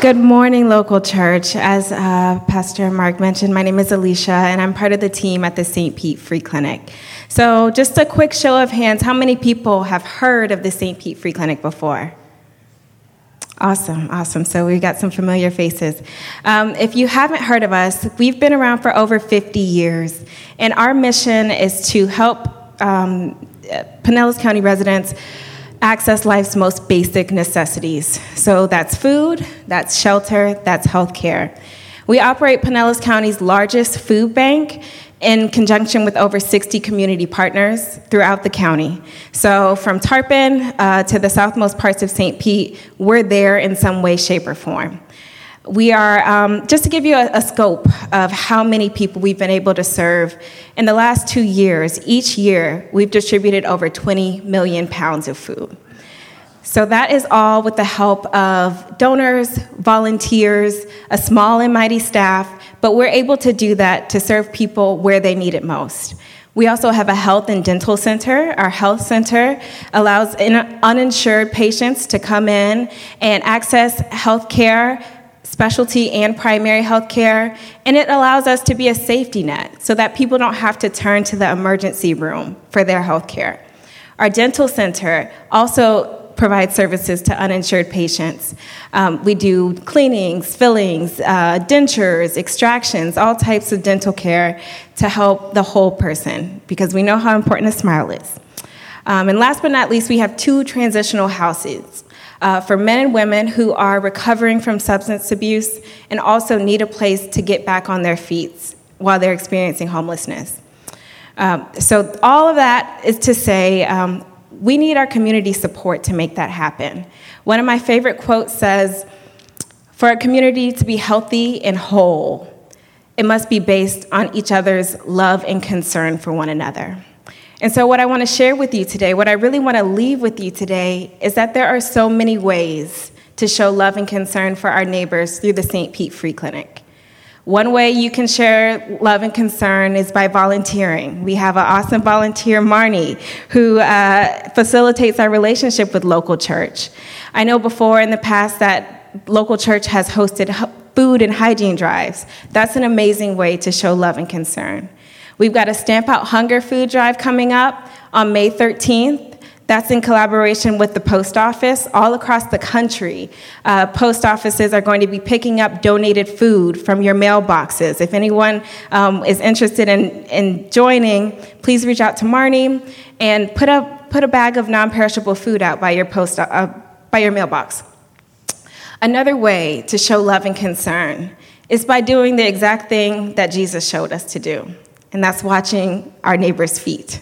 Good morning, local church. As uh, Pastor Mark mentioned, my name is Elicia, and I'm part of the team at the St. Pete Free Clinic. So, just a quick show of hands how many people have heard of the St. Pete Free Clinic before? Awesome, awesome. So we've got some familiar faces. Um, if you haven't heard of us, we've been around for over 50 years, and our mission is to help um, Pinellas County residents access life's most basic necessities. So that's food, that's shelter, that's healthcare. We operate Pinellas County's largest food bank in conjunction with over 60 community partners throughout the county. So, from Tarpon uh, to the southmost parts of St. Pete, we're there in some way, shape, or form. We are, um, just to give you a, a, scope of how many people we've been able to serve, in the last two years, each year, we've distributed over 20 million pounds of food. So that is all with the help of donors, volunteers, a small and mighty staff, but we're able to do that to serve people where they need it most. We also have a health and dental center. Our health center allows uninsured patients to come in and access health care specialty and primary health care, and it allows us to be a safety net so that people don't have to turn to the emergency room for their health care. Our dental center also provides services to uninsured patients. Um, we do cleanings, fillings, uh, dentures, extractions, all types of dental care to help the whole person because we know how important a smile is. Um, and last but not least, we have two transitional houses uh, for men and women who are recovering from substance abuse and also need a place to get back on their feet while they're experiencing homelessness. Um, so, all of that is to say, um, we need our community support to make that happen. One of my favorite quotes says, For a community to be healthy and whole, it must be based on each other's love and concern for one another. And so, what I want to share with you today, what I really want to leave with you today, is that there are so many ways to show love and concern for our neighbors through the St. Pete Free Clinic. One way you can share love and concern is by volunteering. We have an awesome volunteer, Marnie, who uh, facilitates our relationship with local church. I know before in the past that local church has hosted food and hygiene drives. That's an amazing way to show love and concern. We've got a Stamp Out Hunger food drive coming up on May 13th. That's in collaboration with the post office all across the country. Uh, post offices are going to be picking up donated food from your mailboxes. If anyone um, is interested in, in joining, please reach out to Marnie and put a, put a bag of non perishable food out by your, post, uh, by your mailbox. Another way to show love and concern is by doing the exact thing that Jesus showed us to do and that's watching our neighbor's feet.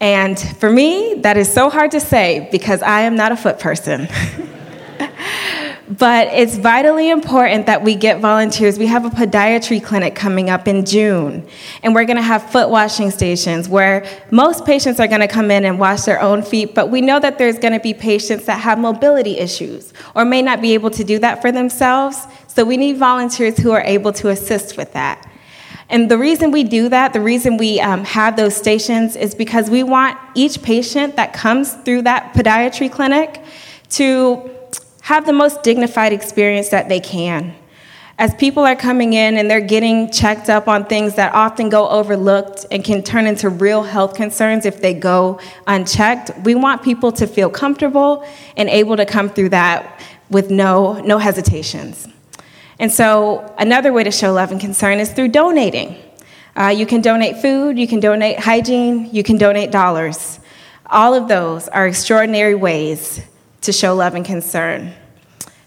And for me, that is so hard to say because I am not a foot person. but it's vitally important that we get volunteers. We have a podiatry clinic coming up in June, and we're going to have foot washing stations where most patients are going to come in and wash their own feet, but we know that there's going to be patients that have mobility issues or may not be able to do that for themselves. So we need volunteers who are able to assist with that. And the reason we do that, the reason we um, have those stations, is because we want each patient that comes through that podiatry clinic to have the most dignified experience that they can. As people are coming in and they're getting checked up on things that often go overlooked and can turn into real health concerns if they go unchecked, we want people to feel comfortable and able to come through that with no, no hesitations. And so, another way to show love and concern is through donating. Uh, you can donate food, you can donate hygiene, you can donate dollars. All of those are extraordinary ways to show love and concern.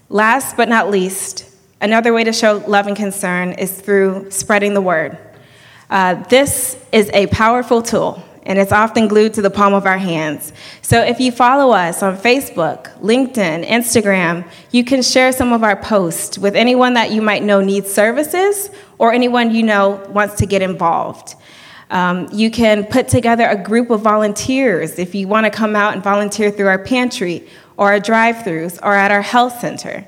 Last but not least, another way to show love and concern is through spreading the word. Uh, this is a powerful tool and it's often glued to the palm of our hands. So if you follow us on Facebook, LinkedIn, Instagram, you can share some of our posts with anyone that you might know needs services or anyone you know wants to get involved. Um, you can put together a group of volunteers if you want to come out and volunteer through our pantry or our drive throughs or at our health center.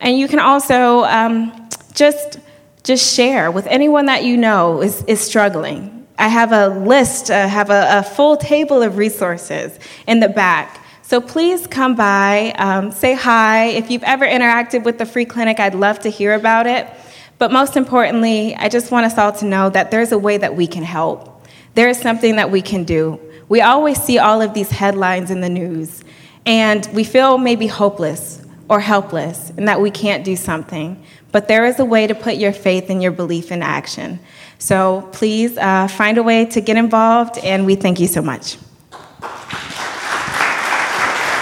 And you can also um, just, just share with anyone that you know is, is struggling. I have a list, I have a, a full table of resources in the back So please come by, um, say hi. If you've ever interacted with the free clinic, I'd love to hear about it. But most importantly, I just want us all to know that there's a way that we can help. There is something that we can do. We always see all of these headlines in the news, and we feel maybe hopeless or helpless and that we can't do something. But there is a way to put your faith and your belief in action. So please uh, find a way to get involved, and we thank you so much.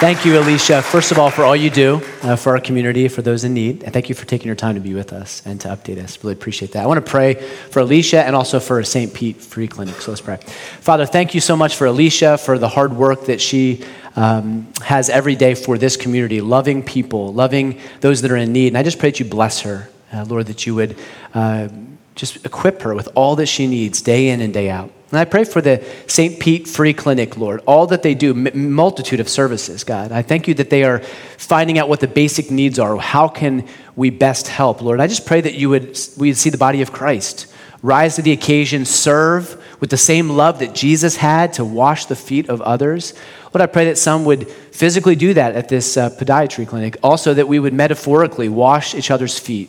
Thank you, Elicia, first of all, for all you do uh, for our community, for those in need. And thank you for taking your time to be with us and to update us. Really appreciate that. I want to pray for Elicia and also for St. Pete Free Clinic. So let's pray. Father, thank you so much for Elicia, for the hard work that she um, has every day for this community, loving people, loving those that are in need. And I just pray that you bless her, uh, Lord, that you would uh, just equip her with all that she needs day in and day out. And I pray for the St. Pete Free Clinic, Lord, all that they do, m- multitude of services, God. I thank you that they are finding out what the basic needs are. How can we best help, Lord? I just pray that you would, we would see the body of Christ rise to the occasion, serve with the same love that Jesus had to wash the feet of others. Lord, I pray that some would physically do that at this uh, podiatry clinic. Also, that we would metaphorically wash each other's feet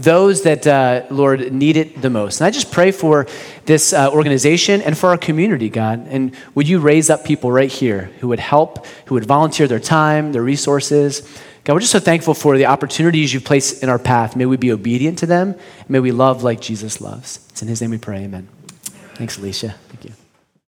those that, uh, Lord, need it the most. And I just pray for this uh, organization and for our community, God. And would you raise up people right here who would help, who would volunteer their time, their resources? God, we're just so thankful for the opportunities you place in our path. May we be obedient to them. May we love like Jesus loves. It's in his name we pray. Amen. Thanks, Elicia. Thank you.